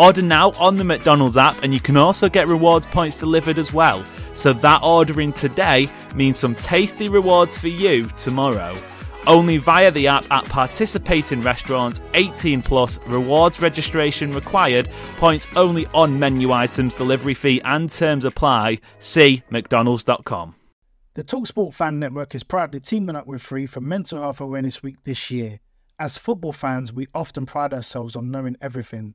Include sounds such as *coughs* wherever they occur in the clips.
Order now on the McDonald's app, and you can also get rewards points delivered as well. So that ordering today means some tasty rewards for you tomorrow. Only via the app at participating restaurants, 18 plus, rewards registration required, points only on menu items, delivery fee and terms apply. See McDonald's.com. The Talksport Fan Network is proudly teaming up with Free for Mental Health Awareness Week this year. As football fans, we often pride ourselves on knowing everything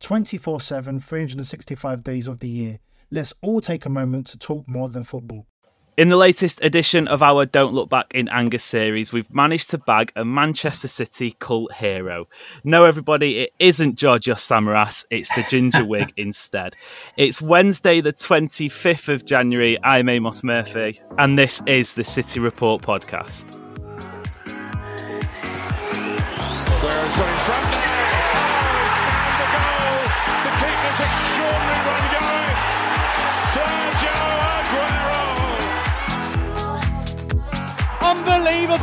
24 7, 365 days of the year. Let's all take a moment to talk more than football. In the latest edition of our Don't Look Back in Anger series, we've managed to bag a Manchester City cult hero. No, everybody, it isn't Georgios Samaras, it's the Ginger *laughs* Wig instead. It's Wednesday, the 25th of January. I'm Amos Murphy, and this is the City Report podcast.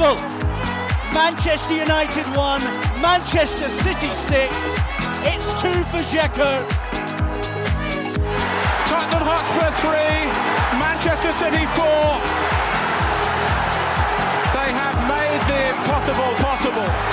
Manchester United 1, Manchester City 6. It's 2 for Dzeko. Tottenham Hotspur 3, Manchester City 4. They have made the impossible possible.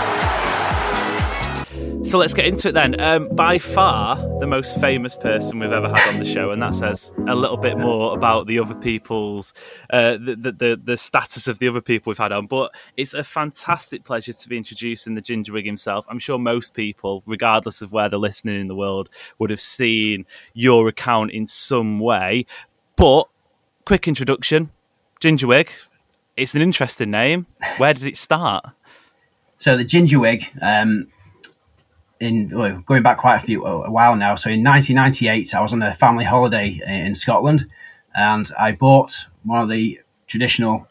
So let's get into it then. Um, by far, the most famous person we've ever had on the show, and that says a little bit more about the other people's, uh, the, the, the status of the other people we've had on. But it's a fantastic pleasure to be introducing the Ginger Wig himself. I'm sure most people, regardless of where they're listening in the world, would have seen your account in some way. But quick introduction, Ginger Wig. It's an interesting name. Where did it start? So the Ginger Wig. Um, in well, going back quite a few a while now. So in 1998, I was on a family holiday in Scotland, and I bought one of the traditional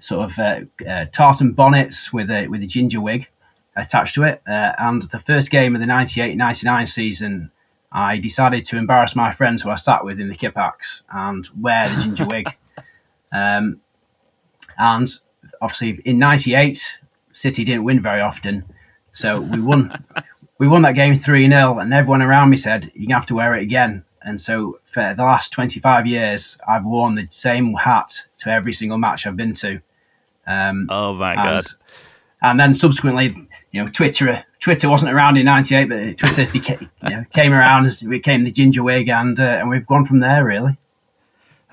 sort of uh, uh, tartan bonnets with a with a ginger wig attached to it. Uh, and the first game of the 98-99 season, I decided to embarrass my friends who I sat with in the Kippax and wear the ginger wig. *laughs* Um, and obviously, in '98, City didn't win very often, so we won *laughs* we won that game 3 0, and everyone around me said, You're going to have to wear it again. And so for the last 25 years, I've worn the same hat to every single match I've been to. Um, oh my and, God. And then subsequently, you know, Twitter Twitter wasn't around in '98, but Twitter *laughs* became, you know, came around, it became the ginger wig, and uh, and we've gone from there really.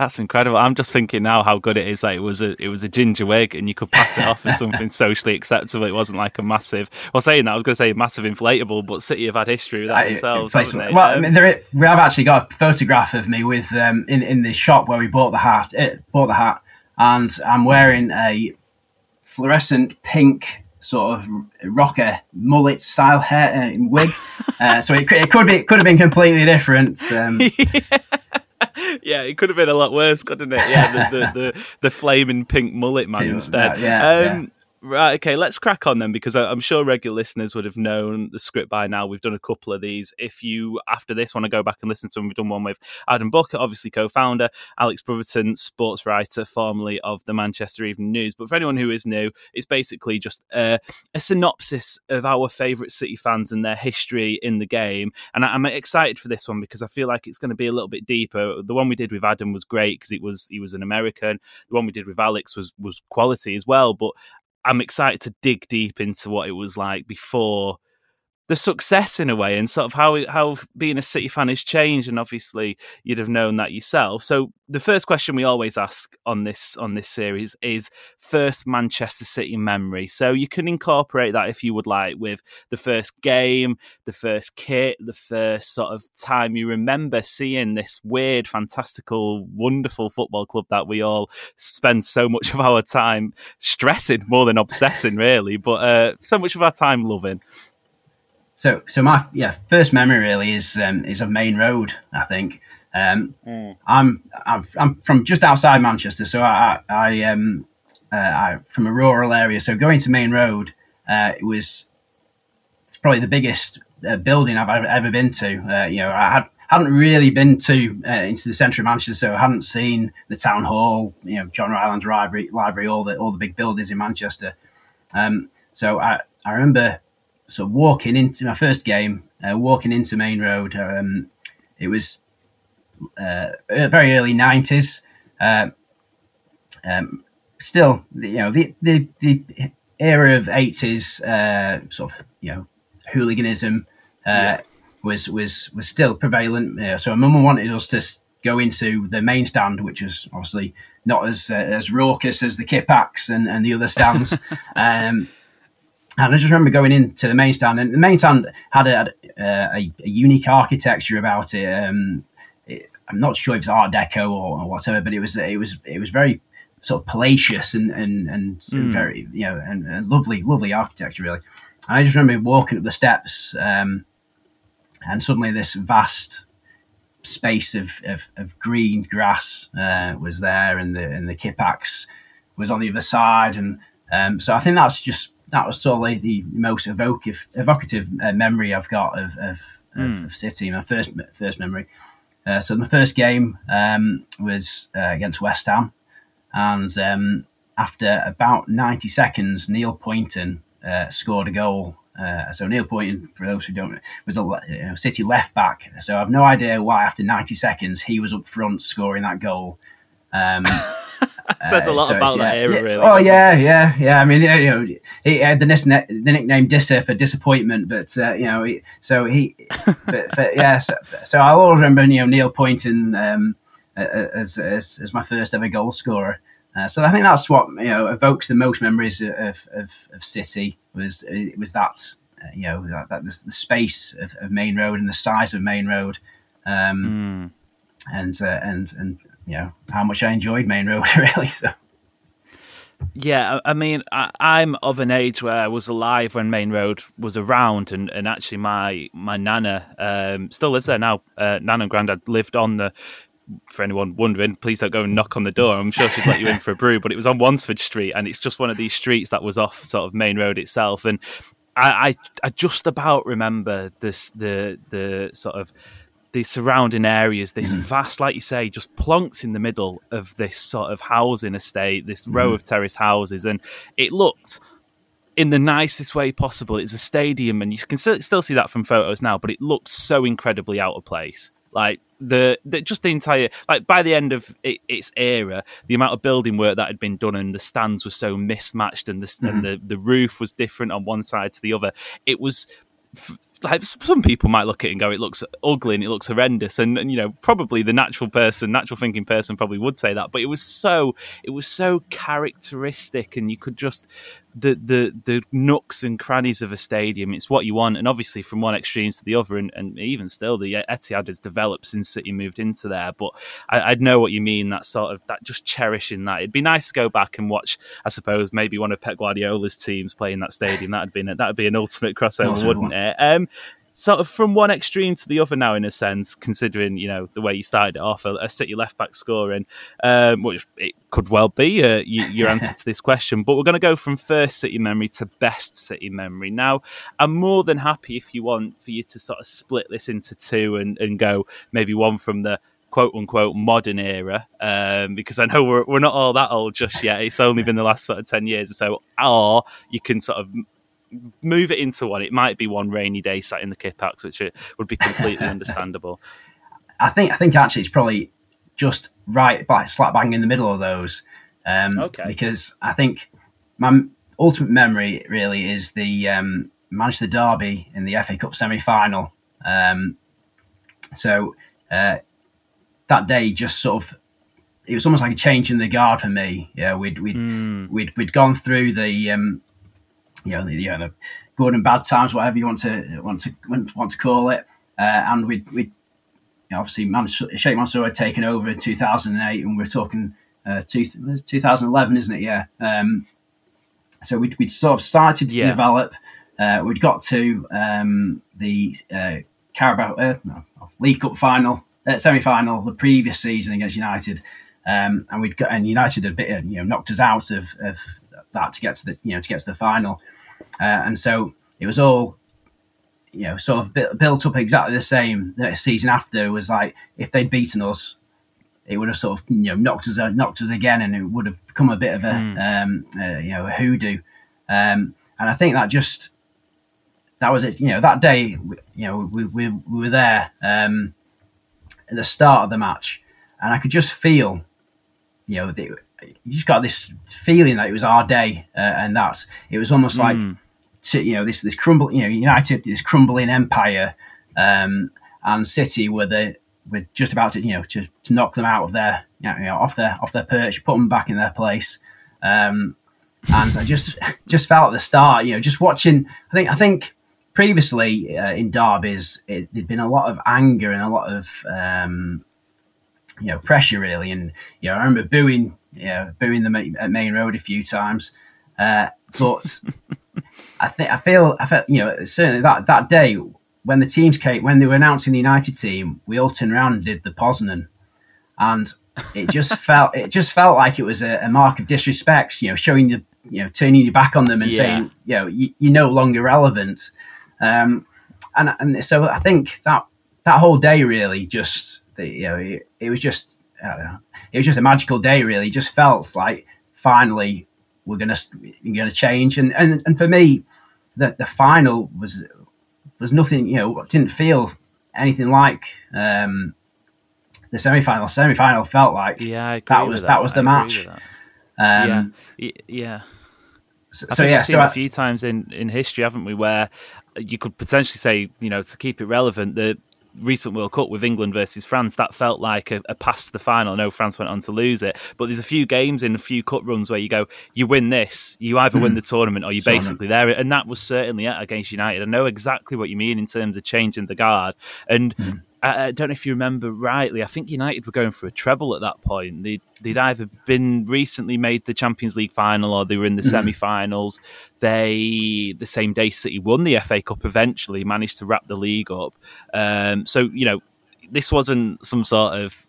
That's incredible. I'm just thinking now how good it is that it was a it was a ginger wig and you could pass it off as something *laughs* socially acceptable. It wasn't like a massive. Well, saying that I was going to say massive inflatable, but City have had history with that themselves. well, um, I mean, there, we have actually got a photograph of me with um, in in the shop where we bought the hat. It, bought the hat, and I'm wearing a fluorescent pink sort of rocker mullet style hair uh, wig. *laughs* Uh, so it could, it could be it could have been completely different. Um, *laughs* yeah. *laughs* yeah, it could have been a lot worse, couldn't it? Yeah, the the, the, the flaming pink mullet man instead. Yeah, um, yeah. Right, okay, let's crack on then because I'm sure regular listeners would have known the script by now. We've done a couple of these. If you, after this, want to go back and listen to them, we've done one with Adam Bucket, obviously co founder, Alex Brotherton, sports writer, formerly of the Manchester Evening News. But for anyone who is new, it's basically just a synopsis of our favourite City fans and their history in the game. And I'm excited for this one because I feel like it's going to be a little bit deeper. The one we did with Adam was great because it was he was an American. The one we did with Alex was was quality as well. But I'm excited to dig deep into what it was like before the success in a way and sort of how how being a City fan has changed and obviously you'd have known that yourself. So the first question we always ask on this on this series is first Manchester City memory. So you can incorporate that if you would like with the first game, the first kit, the first sort of time you remember seeing this weird, fantastical, wonderful football club that we all spend so much of our time stressing more than obsessing, really, but uh, so much of our time loving. So, so my yeah first memory really is um, is of Maine Road. I think um, mm. I'm, I'm I'm from just outside Manchester, so I I um uh, I from a rural area. So going to Maine Road, uh, it was it's probably the biggest uh, building I've ever, ever been to. Uh, you know, I had hadn't really been to uh, into the centre of Manchester, so I hadn't seen the town hall, you know, John Rylands Library, library, all the all the big buildings in Manchester. Um, so I I remember so walking into my first game, uh, walking into Maine Road, um, it was uh, very early nineties. Uh, um, still, you know, the the, the era of eighties, uh, sort of, you know, hooliganism uh, yeah. was was was still prevalent. so, my mum wanted us to go into the main stand, which was obviously not as uh, as raucous as the Kippax and, and the other stands. *laughs* um, and I just remember going into the main stand, and the main stand had a, a, a unique architecture about it. Um, it. I'm not sure if it's Art Deco or, or, whatever, but it was it was it was very sort of palatial and and and mm. very you know and, and, lovely lovely architecture really. And I just remember walking up the steps, um, and suddenly this vast space of, of, of green grass uh, was there, and the and the Kippax was on the other side, and um, so I think that's just that was sort of like the most evocative, evocative uh, memory I've got of, of, mm. of, City. My first first memory. Uh, so my first game um, was uh, against West Ham, and um, after about ninety seconds, Neil Pointon uh, scored a goal. Uh, so Neil Pointon, for those who don't, was a you know, City left back. So I've no idea why after ninety seconds he was up front scoring that goal. Um, *laughs* says a lot uh, so about that era, really. Oh yeah, yeah, yeah. I mean, you know, he had the, the nickname Disser for disappointment, but uh, you know, he, so he, *laughs* but, but, yeah. So, so, I'll always remember, you know, Neil Pointon um, as, as, as my first ever goal scorer. Uh, so I think that's what you know evokes the most memories of, of, of City was it was that uh, you know that, that the, space of, of, Maine Road and the size of Maine Road, um, mm. and uh, and and you know how much I enjoyed Maine Road *laughs* really. So. Yeah, I mean, I, am of an age where I was alive when Maine Road was around, and, and actually, my my nana um, still lives there now. Uh, nana and granddad lived on the. For anyone wondering, please don't go and knock on the door. I'm sure she'd let you in for a brew, but it was on Wansford Street, and it's just one of these streets that was off sort of Maine Road itself. And I, I, I just about remember this the the sort of the surrounding areas, this mm. vast, like you say, just plonks in the middle of this sort of housing estate, this row mm. of terraced houses, and it looked in the nicest way possible. It's a stadium, and you can still, still see that from photos now, but it looked so incredibly out of place. Like the, the just the entire like by the end of it, its era, the amount of building work that had been done and the stands were so mismatched, and the mm. and the, the roof was different on one side to the other. It was like some people might look at it and go, it looks ugly and it looks horrendous, and, and, you know probably the natural person, natural thinking person, probably would say that. But it was so it was so characteristic, and you could just the the the nooks and crannies of a stadium. It's what you want, and obviously from one extreme to the other, and, and even still, the Etihad has developed since City moved into there. But I, would know what you mean. That sort of that just cherishing that. It'd be nice to go back and watch. I suppose maybe one of Pep Guardiola's teams playing that stadium. That'd been that'd be an ultimate crossover, wouldn't it? Um, sort of from one extreme to the other now, in a sense, considering you know the way you started it off, a, a City left back scoring, um, which it could well be uh, you, your *laughs* answer to this question. But we're going to go from first City memory to best City memory. Now, I'm more than happy if you want for you to sort of split this into two and, and go maybe one from the quote unquote modern era um, because I know we're, we're not all that old just yet. It's only *laughs* been the last sort of 10 years or so. Or you can sort of move it into one. It might be one rainy day sat in the Kippax, which would be completely *laughs* understandable. I think I think actually it's probably just right, slap bang in the middle of those. Um, okay. Because I think my ultimate memory really is the um, Manchester Derby in the FA Cup semi final. Um, so uh, that day just sort of it was almost like a change in the guard for me. Yeah, we'd we'd mm. we'd, we'd gone through the um, you know the, you know, good and bad times, whatever you want to want to want to call it, uh, and we'd we'd you know, obviously managed, Sheikh Mansour had taken over in 2008, and we're talking uh, two, 2011, isn't it? Yeah. Um, so we'd, we'd sort of started to yeah. develop. Uh, we'd got to um, the uh, Carabao uh, no, League Cup final, uh, semi final the previous season against United, um, and we'd got and United had bit, you know knocked us out of, of that to get to the you know to get to the final, uh, and so it was all you know sort of built up exactly the same. The season after was like if they'd beaten us, it would have sort of you know knocked us knocked us again, and it would have become a bit of a mm. um, uh, you know a hoodoo. Um, and I think that just that was it. You know that day, you know we we, we were there um, at the start of the match, and I could just feel, you know, the, you just got this feeling that it was our day, uh, and that's it was almost like mm. to, you know this this crumble, you know, United this crumbling empire, um, and City were the we're just about to, you know, to, to knock them out of their, you know, off their off their perch, put them back in their place. Um, and I just *laughs* just felt at the start, you know, just watching. I think I think previously uh, in derbies, it, there'd been a lot of anger and a lot of um, you know pressure, really. And you know, I remember booing, you know, booing them at Maine Road a few times. Uh, but *laughs* I think I feel I felt you know certainly that that day when the teams came, when they were announcing the United team, we all turned around and did the Poznan, and it just *laughs* felt it just felt like it was a, a, mark of disrespect. You know, showing you, you know, turning your back on them and yeah. saying, you know, you, are no longer relevant. Um, and and so I think that that whole day really just, you know, it, it was just, know, it was just a magical day. Really, it just felt like finally we're gonna we're gonna change. And and and for me, the the final was was nothing, you know, didn't feel anything like um, the semi final. Semi final felt like yeah, that was that. that. was the I match. Um, yeah, yeah. So, so yeah, we've seen so a few times in in history, haven't we, where you could potentially say, you know, to keep it relevant, the recent World Cup with England versus France, that felt like a, a pass to the final. I know France went on to lose it, but there's a few games in a few cup runs where you go, you win this, you either mm. win hmm. the tournament or you're basically there. And that was certainly it against United. I know exactly what you mean in terms of changing the guard. And mm. I, I, don't know if you remember rightly. I think United were going for a treble at that point. They'd, they'd either been recently made the Champions League final or they were in the mm-hmm. semi-finals. They the same day City won the FA Cup. Eventually, managed to wrap the league up. Um, so you know, this wasn't some sort of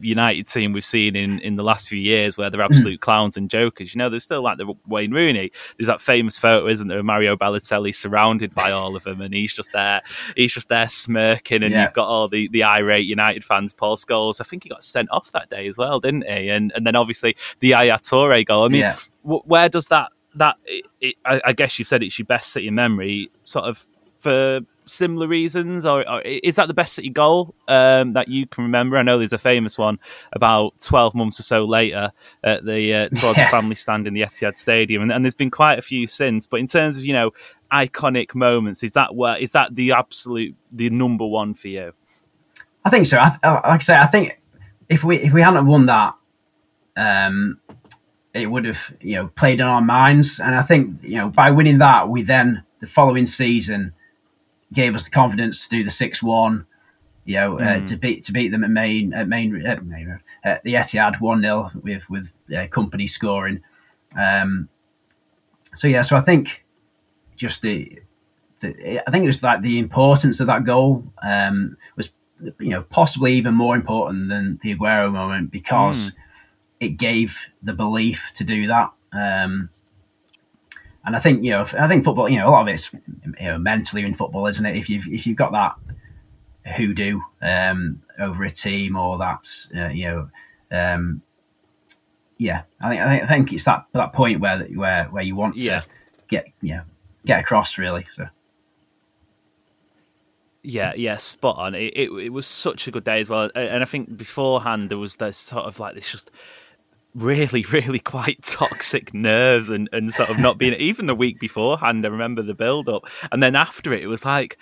United team we've seen in, in the last few years where they're hmm. absolute clowns and jokers. You know, there's still like the Wayne Rooney. There's that famous photo, isn't there, of Mario Balotelli surrounded by all of them, and he's just there, he's just there smirking, and yeah. you've got all the, the irate United fans. Paul Scholes, I think he got sent off that day as well, didn't he? And and then obviously the Yaya Toure goal. I mean, yeah. w- where does that that it, it, I, I guess you've said it's your best City memory, sort of for similar reasons, or, or, is that the best City goal um, that you can remember? I know there's a famous one about 12 months or so later at the uh, *laughs* towards yeah. the family stand in the Etihad Stadium, and, and, there's been quite a few since. But in terms of you know iconic moments, is that where is that the absolute the number one for you? I think so. I, like I say, I think if we if we hadn't won that, um, it would have you know played on our minds, and I think you know by winning that, we then the following season gave us the confidence to do the six one. You know, mm. uh, hmm. to beat to beat them at main at main at, main, at the Etihad one 0 with with uh, Kompany scoring. Um, so yeah, so I think just the, the I think it was like the importance of that goal um, was you know possibly even more important than the Aguero moment because mm. it gave the belief to do that. Um, and I think you know, I think football, you know, a lot of it's you know, mentally in football, isn't it? If you've if you've got that hoodoo um, over a team or that's uh, you know, um, yeah, I think, I think I think it's that that point where where where you want yeah. to get you know get across really. So. Yeah, yeah, spot on. It, it, it was such a good day as well, and I think beforehand there was this sort of like this just really, *laughs* really quite toxic nerves and, and sort of not being *laughs* even the week beforehand. I remember the build up, and then after it, it was like,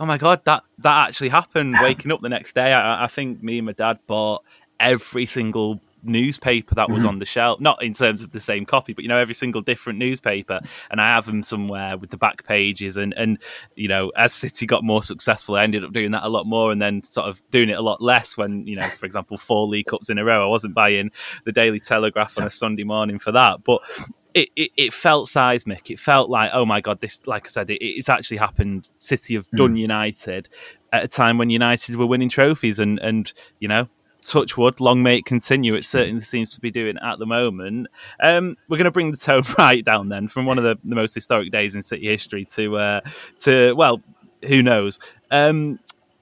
oh my god, that that actually happened. *coughs* Waking up the next day, I, I think me and my dad bought every single newspaper that was mm-hmm. on the shelf not in terms of the same copy but you know every single different newspaper and i have them somewhere with the back pages and and you know as city got more successful i ended up doing that a lot more and then sort of doing it a lot less when you know for example four league cups in a row i wasn't buying the daily telegraph on a sunday morning for that but it, it, it, felt seismic. It felt like, oh my god, this, like I said, it, it's actually happened. City have done mm. United at a time when United were winning trophies, and and you know touch wood, long may it continue. It certainly seems to be doing at the moment. Um, we're going to bring the tone *laughs* right down then from one of the, the most historic days in City history to uh, to well, who knows. Um,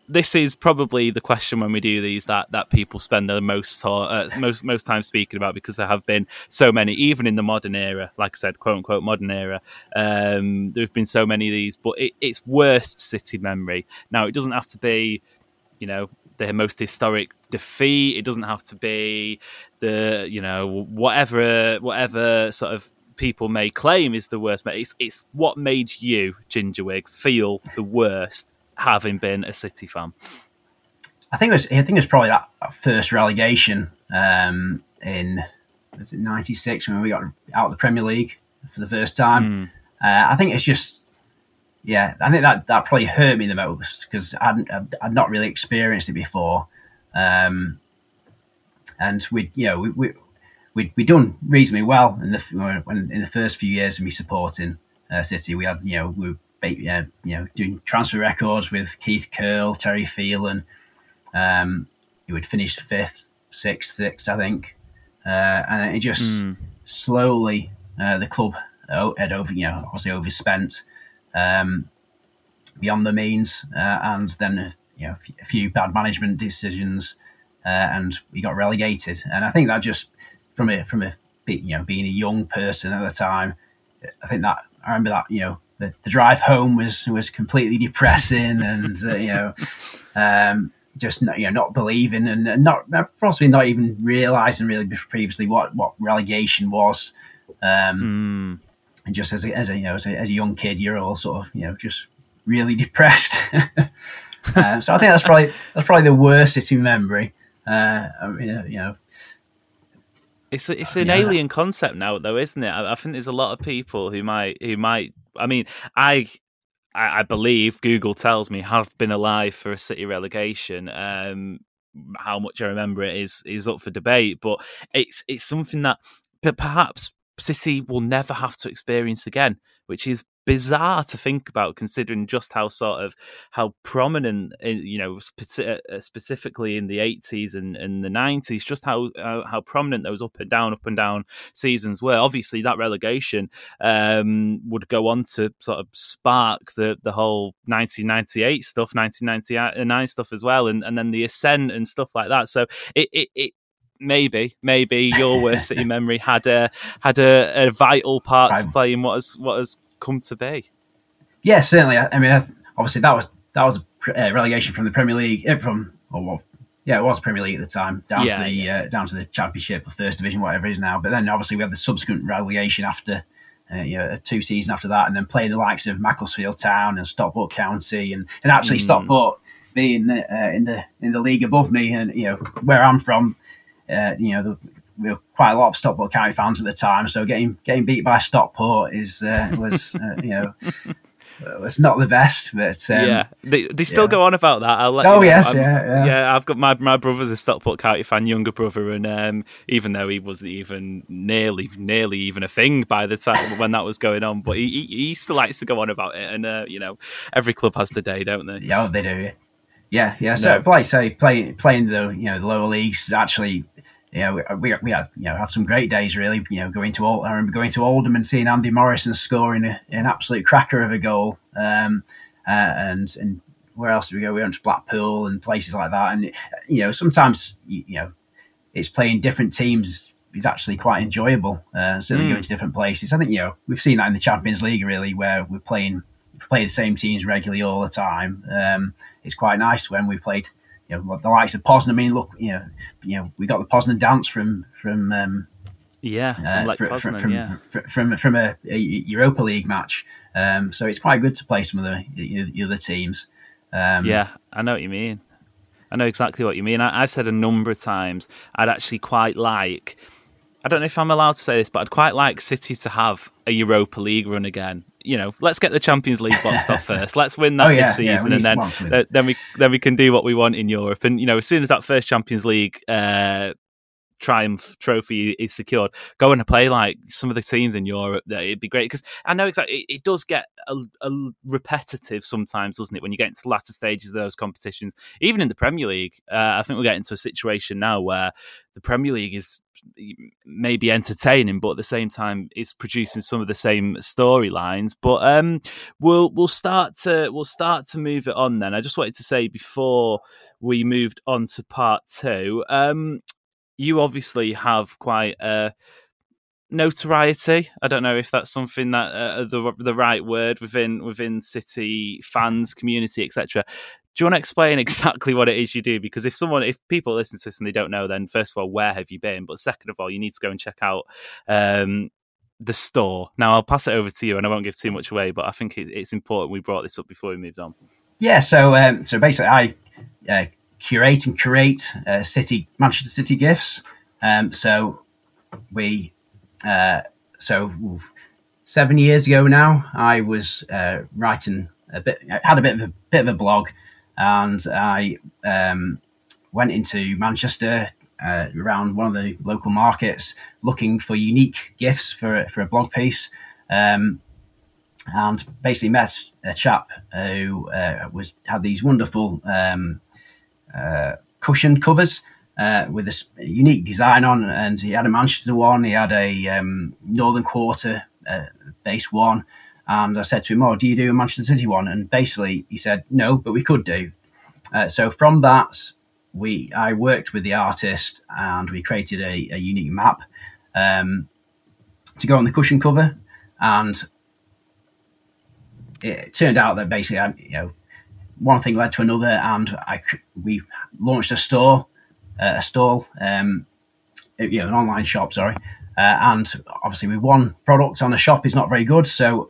this is probably the question when we do these that that people spend the most uh, most most time speaking about because there have been so many, even in the modern era. Like I said, quote unquote modern era. Um, there have been so many of these, but it, it's worst city memory. Now it doesn't have to be, you know, the most historic defeat. It doesn't have to be the you know whatever whatever sort of people may claim is the worst. It's it's what made you Gingerwig feel the worst having been a City fan. I think it was I think it was probably that, that first relegation um, in was it '96 when we got out of the Premier League for the first time. Mm. Uh, I think it's just yeah, I think that that probably hurt me the most because I'd, I'd not really experienced it before, um, and we you know we we we we done reasonably well in the when in the first few years of me supporting uh, City. We had you know we were uh, you know doing transfer records with Keith Curle, Terry Phelan. Um, he would finish fifth, sixth, sixth, I think, uh, and it just mm. slowly uh, the club had over you know obviously overspent um, beyond the means, uh, and then you know a few bad management decisions, uh, and we got relegated. And I think that just from a from a you know being a young person at the time, I think that I remember that you know the, the drive home was was completely depressing, and uh, you know. Um, just you know not believing and, and not possibly not even realizing really previously what what relegation was um, mm and just as a, as a you know as a, as a young kid, you're all sort of you know just really depressed. *laughs* uh, so I think that's probably that's probably the worst city memory. Uh, I you know, it's it's an yeah. alien concept now, though, isn't it? I, I, think there's a lot of people who might who might. I mean, I. I, believe Google tells me have been alive for a city relegation. Um, how much I remember it is is up for debate, but it's it's something that perhaps City will never have to experience again, which is bizarre to think about considering just how sort of how prominent eh, you know eh, eh, specifically in the 80s and, and the 90s just how, how, how prominent those up and down up and down seasons were. Obviously that relegation um, would go on to sort of spark the the whole 1998 stuff 1999 stuff as well and, and then the ascent and stuff like that. So it, it, it maybe, maybe your worst city *laughs* memory had a had a, a vital part to play in what has what has come to be. Yeah, certainly. I, mean, obviously that was that was a uh, relegation from the Premier League uh, from or well, yeah, it was Premier League at the time, down yeah, to the yeah. uh, down to the Championship or First Division, whatever it is now. But then obviously we had the subsequent relegation after. Uh, you know, two seasons after that, and then playing the likes of Macclesfield Town and Stockport County, and, and actually mm. Stockport being uh, in the in the league above me, and you know where I'm from, uh, you know, the, we were quite a lot of Stockport County fans at the time, so getting getting beat by Stockport is uh, was uh, you know *laughs* was not the best, but um, yeah, they, they still yeah. go on about that. I'll let oh you know. yes, yeah, yeah, yeah. I've got my my brother's a Stockport County fan, younger brother, and um, even though he wasn't even nearly nearly even a thing by the time when that was going on, but he, he, he still likes to go on about it, and uh, you know, every club has the day, don't they? Yeah, they do. Yeah, yeah. So, no. say, play, playing the you know the lower leagues actually you know, we, we had you know had some great days really. You know, going to I remember going to Oldham and seeing Andy Morrison scoring a, an absolute cracker of a goal. Um, uh, and and where else did we go? We went to Blackpool and places like that. And you know, sometimes you, you know, it's playing different teams is actually quite enjoyable. Uh, certainly mm. going to different places. I think you know we've seen that in the Champions League really, where we're playing play the same teams regularly all the time. Um, it's quite nice when we played you know the likes of Poznan. I mean, look, you know, you know, we got the Poznan dance from from um, Yeah, from uh, like from, Poznan, from, yeah. from, from, a, a, Europa League match. Um, so it's quite good to play some of the, the other teams. Um, yeah, I know what you mean. I know exactly what you mean. I, have said a number of times I'd actually quite like. I don't know if I'm allowed to say this, but I'd quite like City to have a Europa League run again. You know, let's get the Champions League boxed off *laughs* first. Let's win that oh, yeah, this season, yeah, and then then we then we can do what we want in Europe. And you know, as soon as that first Champions League uh, triumph trophy is secured, go and play like some of the teams in Europe. It'd be great because I know exactly it, it does get a, a, repetitive sometimes, doesn't it? When you get into the latter stages of those competitions, even in the Premier League, uh, I think we're getting to a situation now where the Premier League is maybe entertaining, but at the same time, it's producing some of the same storylines. But um, we'll we'll start to we'll start to move it on. Then I just wanted to say before we moved on to part two. Um, you obviously have quite a notoriety. I don't know if that's something that uh, the the right word within within City fans community etc. Do you want to explain *laughs* exactly what it is you do? Because if someone, if people listen to this and they don't know, then first of all, where have you been? But second of all, you need to go and check out um, the store. Now, I'll pass it over to you, and I won't give too much away. But I think it's important we brought this up before we moved on. Yeah. So, um, so basically, I uh, curate and curate uh, City Manchester City gifts. Um, so we uh, so seven years ago now, I was uh, writing a bit, had a bit of a bit of a blog, and I um, went into Manchester uh, around one of the local markets looking for unique gifts for for a blog piece. Um, and basically met a chap who uh, was had these wonderful um, cushion covers uh, with a unique design on, and he had a Manchester one, he had a um, Northern Quarter uh, base one, and I said to him, "Oh, do you do a Manchester City one?" And basically, he said, "No, but we could do." Uh, so from that, we I worked with the artist, and we created a, a unique map um, to go on the cushion cover, and it turned out that basically, I, you know, one thing led to another, and I we launched a store, uh, a stall, um, you know, an online shop. Sorry, uh, and obviously with one product on a shop is not very good, so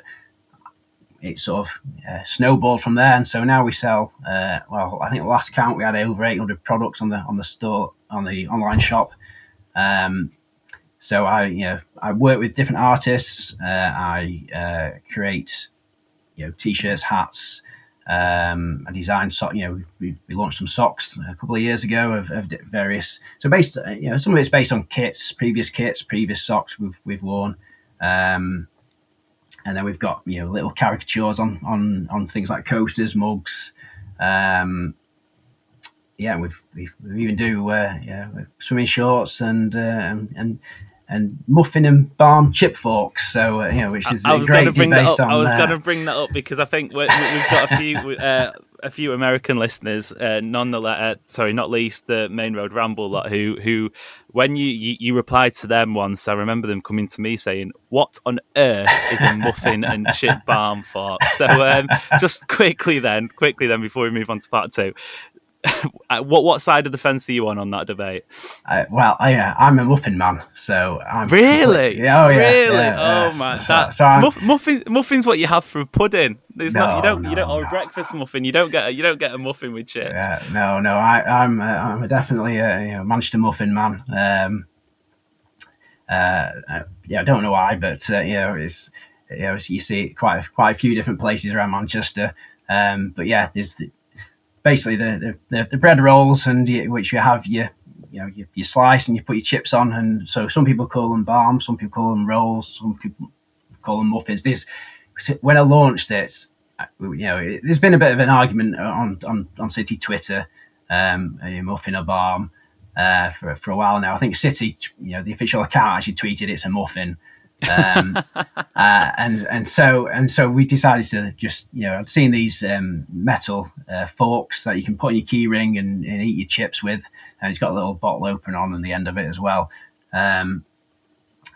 it sort of uh, snowballed from there. And so now we sell. Uh, well, I think last count we had over 800 products on the on the store on the online shop. Um, so I, you know, I work with different artists. Uh, I uh, create, you know, t-shirts, hats, um, I designed so you know we, we, launched some socks a couple of years ago of, of, various so based you know some of it's based on kits previous kits previous socks we've, we've worn. Um, and then we've got you know little caricatures on on on things like coasters mugs. Um, yeah we've, we've, we even do uh, yeah swimming shorts and uh, and, and muffin and barm chip forks. So uh, you know, which is I, I was going to bring that up. On, I was uh, going to bring that up because I think we have got a few. *laughs* Uh, a few American listeners, uh, none the uh, sorry, not least the Maine Road Ramble lot, who who when you, you, you replied to them once, I remember them coming to me saying, "What on earth is a muffin and chip barm fork?" So um, just quickly then, quickly then, before we move on to part two, *laughs* what what side of the fence are you on on that debate? Uh, well, I, uh, I'm a muffin man, so I'm really, yeah, oh yeah, really, yeah, oh yeah. man, so, that, so muff, muffin muffin's what you have for a pudding. There's no, not, you don't no, you don't or no. a breakfast muffin. You don't get a, you don't get a muffin with chips. Yeah, no, no, I, I'm uh, I'm definitely a you know, Manchester muffin man. Um, uh, uh, yeah, I don't know why, but you know, it's you know, you see quite quite a few different places around Manchester. Um, but yeah, there's the, basically the, the, the bread rolls and you, which you have your you know you, slice and you put your chips on and so some people call them barm some people call them rolls some people call them muffins. This when i launched it you know there's been a bit of an argument on on, on city twitter um a muffin or barm uh, for, for a while now. I think city you know the official account actually tweeted it's a muffin um, *laughs* uh, and and so and so we decided to just you know I'd seen these um, metal uh, forks that you can put in your keyring and, and, eat your chips with, and it's got a little bottle opener on the end of it as well. Um,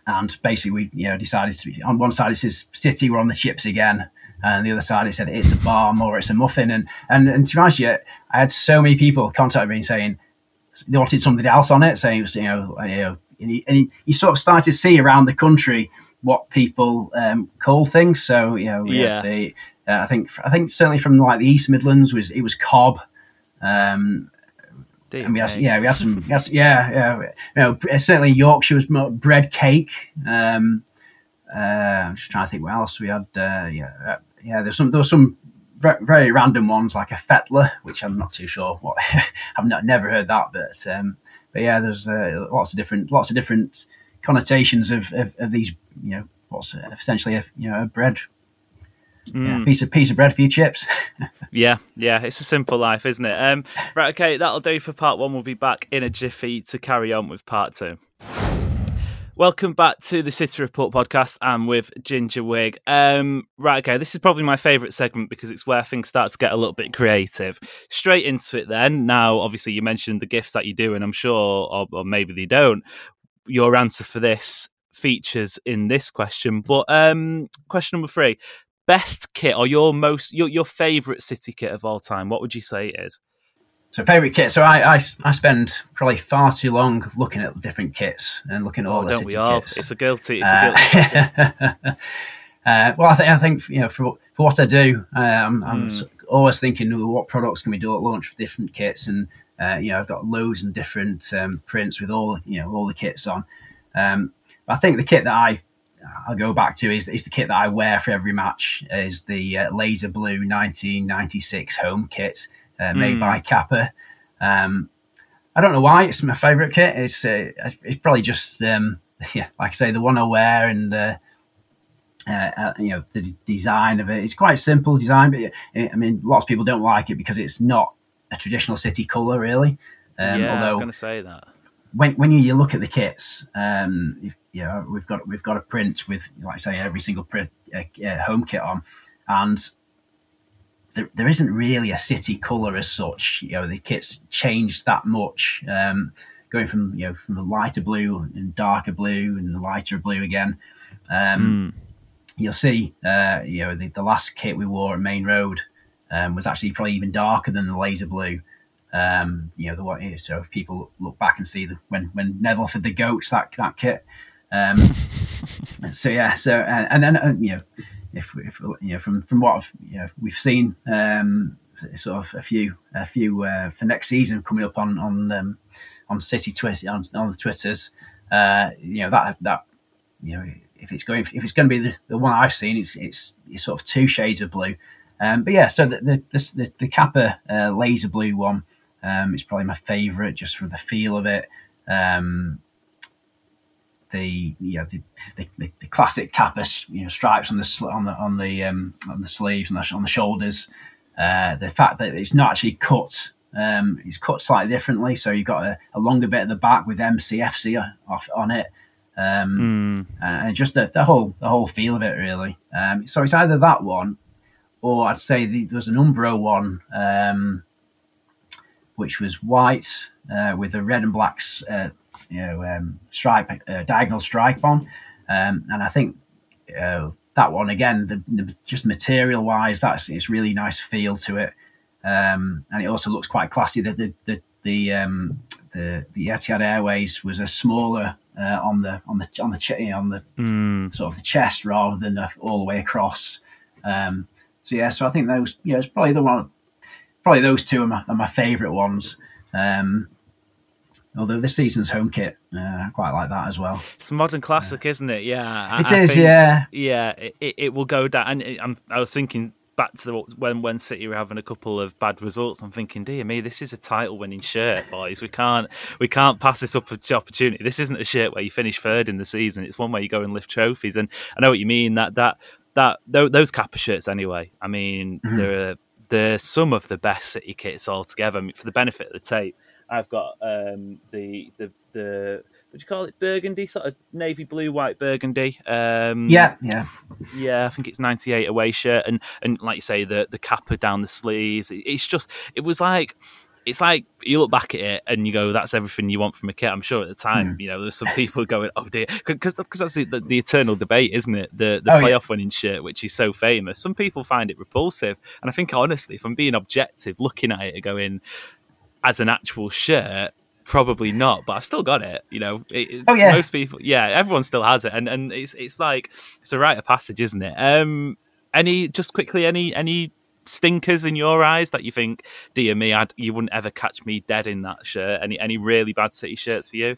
and basically, we you know decided to be, on one side it says city, we're on the chips again, and the other side it said it's a barm or it's a muffin. And and, and to be honest, yeah, I had so many people contact me saying they wanted something else on it, saying it was you know, you know and, you, and you, you sort of start to see around the country what people um, call things. So you know, Yeah. the, uh, I think I think certainly from like the East Midlands was it was cob. Um, and we had, yeah, we had some, we had some- yeah, yeah. You know, certainly Yorkshire was bread cake. Um, uh, I'm just trying to think what else we had. Uh, yeah, uh, yeah. There's some, there was some very random ones like a fetler, which I'm not too sure what. *laughs* I've not, never heard that, but um, but yeah, there's uh, lots of different, lots of different connotations of, of, of these. You know, what's essentially a you know a bread. Yeah, piece of piece of bread for your chips. *laughs* Yeah, yeah, it's a simple life, isn't it? Um, right, okay, that'll do for part one. We'll be back in a jiffy to carry on with part two. Welcome back to the City Report podcast. I'm with Ginger Wig. Um, right, okay, this is probably my favourite segment because it's where things start to get a little bit creative. Straight into it then. Now, obviously, you mentioned the gifts that you do, and I'm sure, or, or maybe they don't. Your answer for this features in this question. But um, question number three best kit or your most your your favorite city kit of all time what would you say it is So favorite kit. So I, I I spend probably far too long looking at different kits and looking at all oh the don't city we all kits. it's a guilty it's a guilty *laughs* Uh, uh, well, I think I think you know for for what I do, um, I'm s- always thinking, "Oh, what products can we do at launch for different kits, and uh, you know I've got loads and different um, prints with all you know all the kits on. Um, I think the kit that I I'll go back to is, is the kit that I wear for every match is the uh, Laser Blue 1996 home kit uh, made Mm. by Kappa. Um, I don't know why it's my favourite kit. It's uh, it's probably just um, *laughs* yeah, like I say, the one I wear and uh, uh, uh, you know the design of it. It's quite simple design, but uh, I mean, lots of people don't like it because it's not a traditional city colour, really. Um, yeah i was going to say that when when you, you look at the kits, um, you, you know, we've got we've got a print with, like I say, every single print, uh, uh, home kit on, and there, there isn't really a city color as such. You know, the kits changed that much, um, going from you know from the lighter blue and darker blue and the lighter blue again. Um, You'll see, uh, you know, the, the last kit we wore at Maine Road um, was actually probably even darker than the laser blue. Um, you know, the what so if people look back and see the, when when Neville for the goats that that kit. Um, *laughs* so yeah, so and, and then uh, you know, if, if you know from from what I've, you know we've seen, um, sort of a few a few uh, for next season coming up on on um, on City Twitter on, on the Twitters. Uh, you know that that you know if it's going if it's going to be the, the one I've seen, it's it's it's sort of two shades of blue. Um, but yeah, so the the the, the, Kappa uh, laser blue one um, probably my favourite just from the feel of it. Um, the you know the, the, the, the classic Kappa you know stripes on the on the on the um, on the sleeves and the, on the shoulders. Uh, the fact that it's not actually cut, um, it's cut slightly differently. So you've got a, a longer bit at the back with MCFC off on it, um, uh, and just the, the whole the whole feel of it really. Um, so it's either that one, or I'd say the, there was an Umbro one, um, which was white uh, with the red and black, uh, you know, um, stripe uh, diagonal stripe on, um, and I think uh, that one again, the, the, just material wise, that's it's really nice feel to it, um, and it also looks quite classy. The the the the, um, the, the Etihad Airways was a smaller uh, on the on the on the ch- on the Mm. sort of the chest rather than uh, all the way across. Um, so yeah, so I think those yeah, it's probably the one, probably those two are my, are my favourite ones. Um, although this season's home kit, uh, I quite like that as well. it's a modern classic isn't it? Yeah I- It I is, think- yeah. yeah it, it, it will go down and it, I'm, i was thinking back to the, when when city were having a couple of bad results i'm thinking dear me this is a title winning shirt boys. We can't we can't pass this up opportunity. This isn't a shirt where you finish third in the season. It's one where you go and lift trophies and i know what you mean that that that tho- those kappa shirts anyway. I mean they're they're some of the best city kits altogether I mean, for the benefit of the tape i've got um the the the what do you call it burgundy sort of navy blue white burgundy um Yeah, yeah. yeah, I think it's 98 away shirt and and like you say the the kappa down the sleeves. It- It's just it was like it's like you look back at it and you go, "That's everything you want from a kit." I'm sure at the time, Hmm. you know, there's some people going, "Oh dear," because that's the, the, the eternal debate, isn't it? The the Oh, yeah. playoff winning shirt, which is so famous. Some people find it repulsive, and I think honestly, if I'm being objective, looking at it and going as an actual shirt, probably not, but I've still got it. You know, it, oh yeah, most people, yeah, everyone still has it, and and it's it's like it's a rite of passage, isn't it? Um, any just quickly, any any stinkers in your eyes that you think, dear me, I'd, you wouldn't ever catch me dead in that shirt? Any any really bad City shirts for you?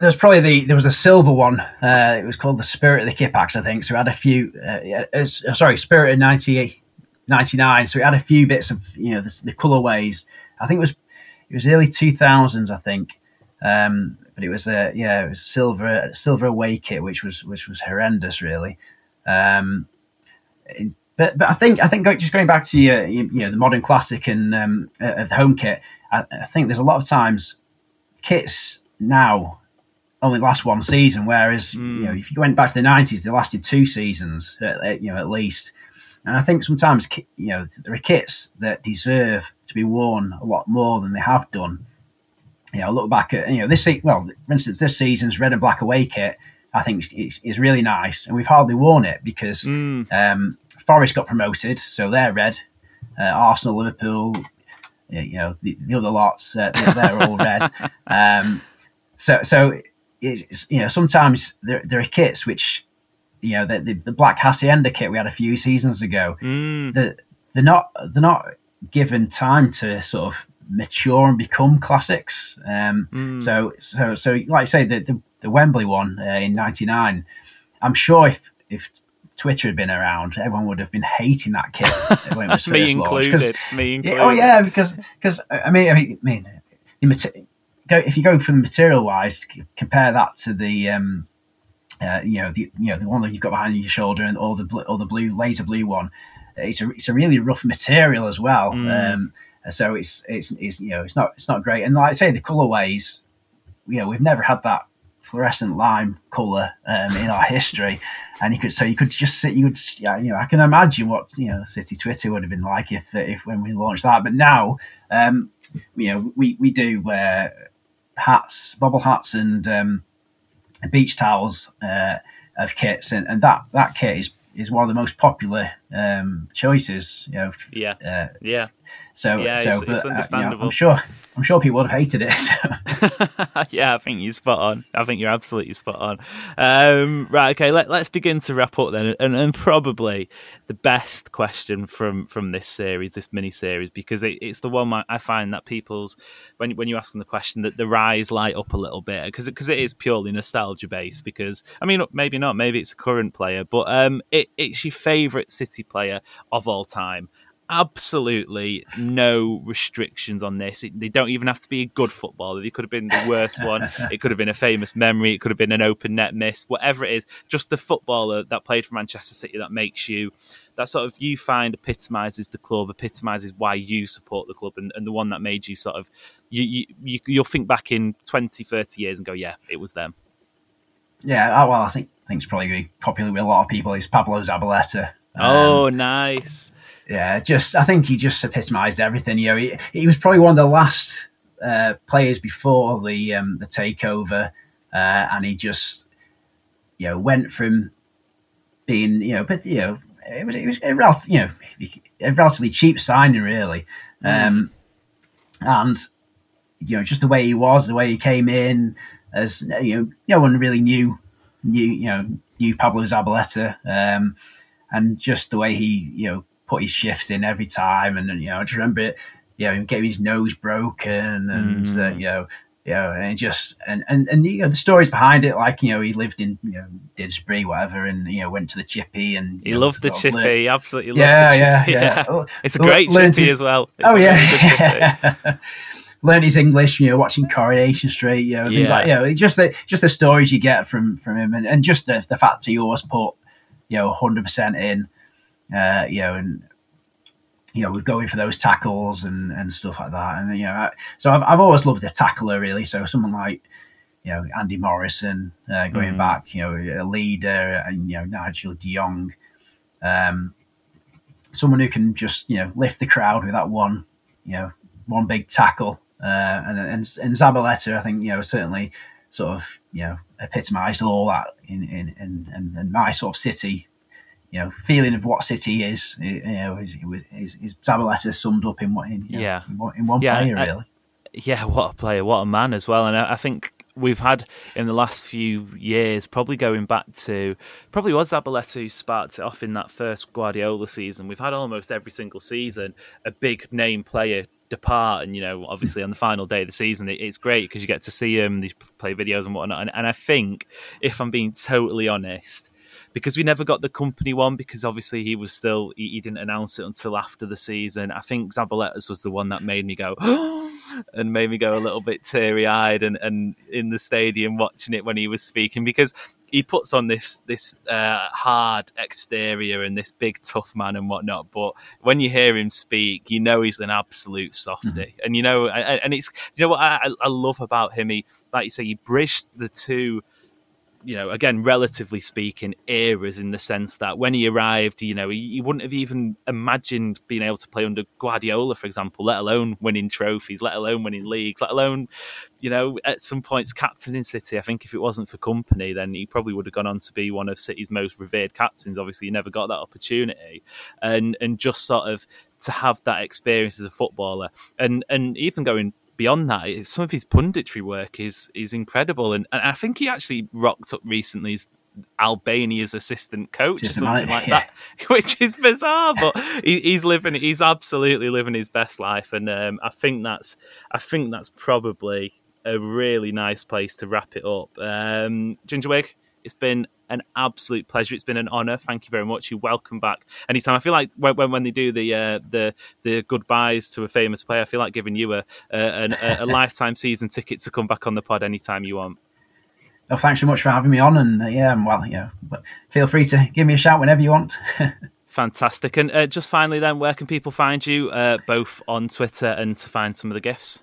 There was probably the there was a silver one. Uh, it was called the Spirit of the Kippax, I think. So we had a few. Uh, uh, sorry, Spirit of 98, 99. So we had a few bits of you know the, the colorways. I think it was it was early two thousands, I think. Um, but it was a yeah, it was silver silver away kit, which was which was horrendous, really. Um, but but I think I think just going back to your you know the modern classic and um, uh, the home kit, I, I, think there's a lot of times kits now only last one season, whereas mm. you know if you went back to the nineties, they lasted two seasons, at, you know at least. And I think sometimes you know there are kits that deserve to be worn a lot more than they have done. You know, look back at you know this well, for instance, this season's red and black away kit. I think is, is really nice, and we've hardly worn it because mm. um, Forest got promoted, so they're red. Uh, Arsenal, Liverpool, you know, the, the other lots, uh, they're, they're all red. *laughs* Um, so, so it's, you know, sometimes there, there are kits which, you know, the, the, the Black Hacienda kit we had a few seasons ago, mm. the, they're not they're not given time to sort of mature and become classics. Um, mm. So, so, so, like I say, the the, the Wembley one uh, in '99, I'm sure if if Twitter had been around, everyone would have been hating that kit when it was *laughs* Me included. Me included. oh yeah, because because I mean I mean, I mean go if you go from material wise, compare that to the um, uh, you know the you know the one that you've got behind your shoulder and all the or the blue laser blue one. It's a it's a really rough material as well. Mm. Um, so it's, it's it's you know it's not it's not great. And like I say, the colorways, you know, we've never had that fluorescent lime color um, in our history and you could so you could just sit you yeah, you know I can imagine what you know City Twitter would have been like if if when we launched that but now um, you know we we do wear hats bubble hats and um, beach towels uh, of kits and, and that that kit is is one of the most popular um, choices you know yeah. uh, yeah so, yeah, so it's, but, it's understandable. Uh, you know, I'm sure, I'm sure people would have hated it. *laughs* So. *laughs* yeah, I think you're spot on. I think you're absolutely spot on. Um, right, okay, let, us begin to wrap up then, and, and, probably the best question from from this series, this mini series, because it, it's the one I find that people's when when you ask them the question that the rise light up a little bit because because it is purely nostalgia based. Because I mean, maybe not, maybe it's a current player, but um, it, it's your favourite City player of all time absolutely no restrictions on this. It, they don't even have to be a good footballer. They could have been the worst one. It could have been a famous memory. It could have been an open net miss. Whatever it is, just the footballer that played for Manchester City that makes you that sort of you find epitomizes the club, epitomizes why you support the club, and, and the one that made you sort of you, you you'll think back in 20, 30 years and go, yeah, it was them. Yeah, well, I think things probably popular with a lot of people. Is Pablo Zabaleta. Oh, um, nice yeah, just I think he just epitomised everything. You know, he, he was probably one of the last uh, players before the um, the takeover, uh, and he just you know went from being you know, but you know, it was it was a relative, you know a relatively cheap signing really, mm. um, and you know just the way he was, the way he came in, as you know, no one really knew knew you know knew Pablo Zabaleta, um, and just the way he you know put his shifts in every time. And, you know, I just remember, it, you know, getting his nose broken and, mm. uh, you know, you know, and just and and and you know, the stories behind it, like you know, he lived in you know Didsbury, whatever, and you know, went to the chippy, and he know, loved the chippy, he absolutely loved yeah, the chippy. Yeah, yeah, yeah. It's a great chippy his, as well. It's oh yeah, learn his English, you know, watching Coronation Street, you know, things like you know, just the just the stories you get from from him, and, and just the the fact he always put you know hundred percent in uh, you know, and you know, we're going for those tackles and, and stuff like that. And you know, I, so I've, I've always loved a tackler really. So someone like you know Andy Morrison uh, going mm. back, you know, a leader, and you know Nigel De Jong, um, someone who can just you know lift the crowd with that one, you know, one big tackle. Uh, and, and and Zabaleta, I think you know certainly sort of you know epitomised all that in in, in, in, my sort of city you know feeling of what City is. You know, is, is, is Zabaleta summed up in what in, yeah know, in, in one yeah, player really. yeah, what a player, what a man as well. And I, I think we've had in the last few years, probably going back to probably was Zabaleta who sparked it off in that first Guardiola season. We've had almost every single season a big name player depart, and you know, obviously on the final day of the season, it, it's great because you get to see him, they play videos and whatnot. And, and I think, if I'm being totally honest, because we never got the Kompany one because obviously he was still he, he didn't announce it until after the season. I think Zabaleta's was the one that made me go *gasps* and made me go a little bit teary eyed and, and in the stadium watching it when he was speaking because he puts on this this uh, hard exterior and this big tough man and whatnot. But when you hear him speak, you know he's an absolute softy, mm-hmm. and you know, and, and, it's you know what I, I love about him. He like you say, he bridged the two you know, again, relatively speaking, eras in the sense that when he arrived, you know, he, he, wouldn't have even imagined being able to play under Guardiola, for example, let alone winning trophies, let alone winning leagues, let alone, you know, at some points captain in City. I think if it wasn't for Kompany, then he probably would have gone on to be one of City's most revered captains. Obviously, he never got that opportunity, and and just sort of to have that experience as a footballer, and and even going beyond that, some of his punditry work is is incredible, and, and I think he actually rocked up recently as Albania's assistant coach or something like yeah. that, *laughs* which is bizarre. But he, he's living, he's absolutely living his best life, and um, I think that's, I think that's probably a really nice place to wrap it up. Um, Gingerwig, it's been an absolute pleasure. It's been an honour. Thank you very much. You're welcome back anytime. I feel like when when, when they do the uh, the the goodbyes to a famous player, I feel like giving you a a, a, a *laughs* lifetime season ticket to come back on the pod anytime you want. Well, thanks so much for having me on, and uh, yeah, well, yeah, feel free to give me a shout whenever you want. *laughs* Fantastic. And uh, just finally, then, where can people find you, uh, both on Twitter and to find some of the gifts?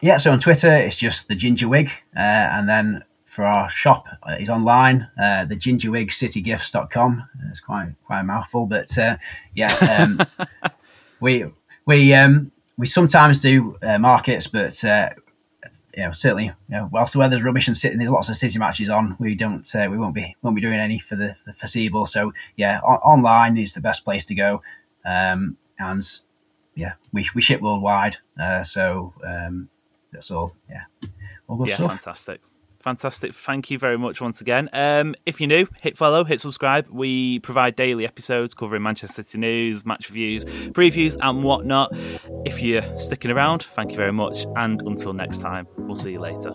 Yeah, so on Twitter, it's just the Ginger Wig, uh, and then for our shop uh, is online, uh, the gingerwigcitygifts.com. It's quite quite a mouthful, but uh, yeah, um, *laughs* we we um, we sometimes do uh, markets, but uh, you know, certainly, you know, whilst the weather's rubbish and sitting, there's lots of city matches on. We don't, uh, we won't be, won't be doing any for the, the foreseeable. So yeah, online is the best place to go. Um, and yeah, we, we ship worldwide. Uh, so um, that's all. Yeah, all good yeah, stuff. fantastic. Fantastic. Thank you very much once again. Um, if you're new, hit follow, hit subscribe. We provide daily episodes covering Manchester City news, match reviews, previews, and whatnot. If you're sticking around, thank you very much. And until next time, we'll see you later.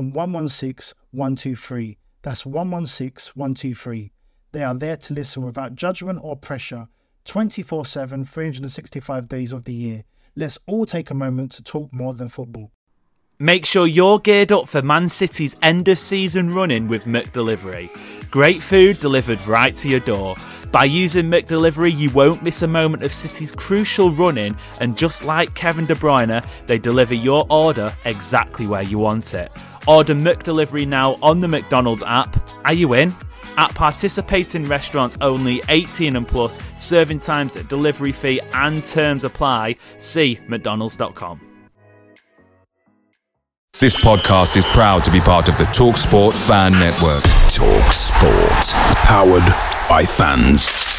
on 116 123. That's 116 123. They are there to listen without judgment or pressure 24 7, 365 days of the year. Let's all take a moment to talk more than football. Make sure you're geared up for Man City's end of season running with McDelivery. Great food delivered right to your door. By using McDelivery, you won't miss a moment of City's crucial running, and just like Kevin De Bruyne, they deliver your order exactly where you want it. Order McDelivery now on the McDonald's app. Are you in? At participating restaurants only 18 and plus, serving times, delivery fee, and terms apply. See McDonald's.com. This podcast is proud to be part of the TalkSport Fan Network. TalkSport, powered by fans.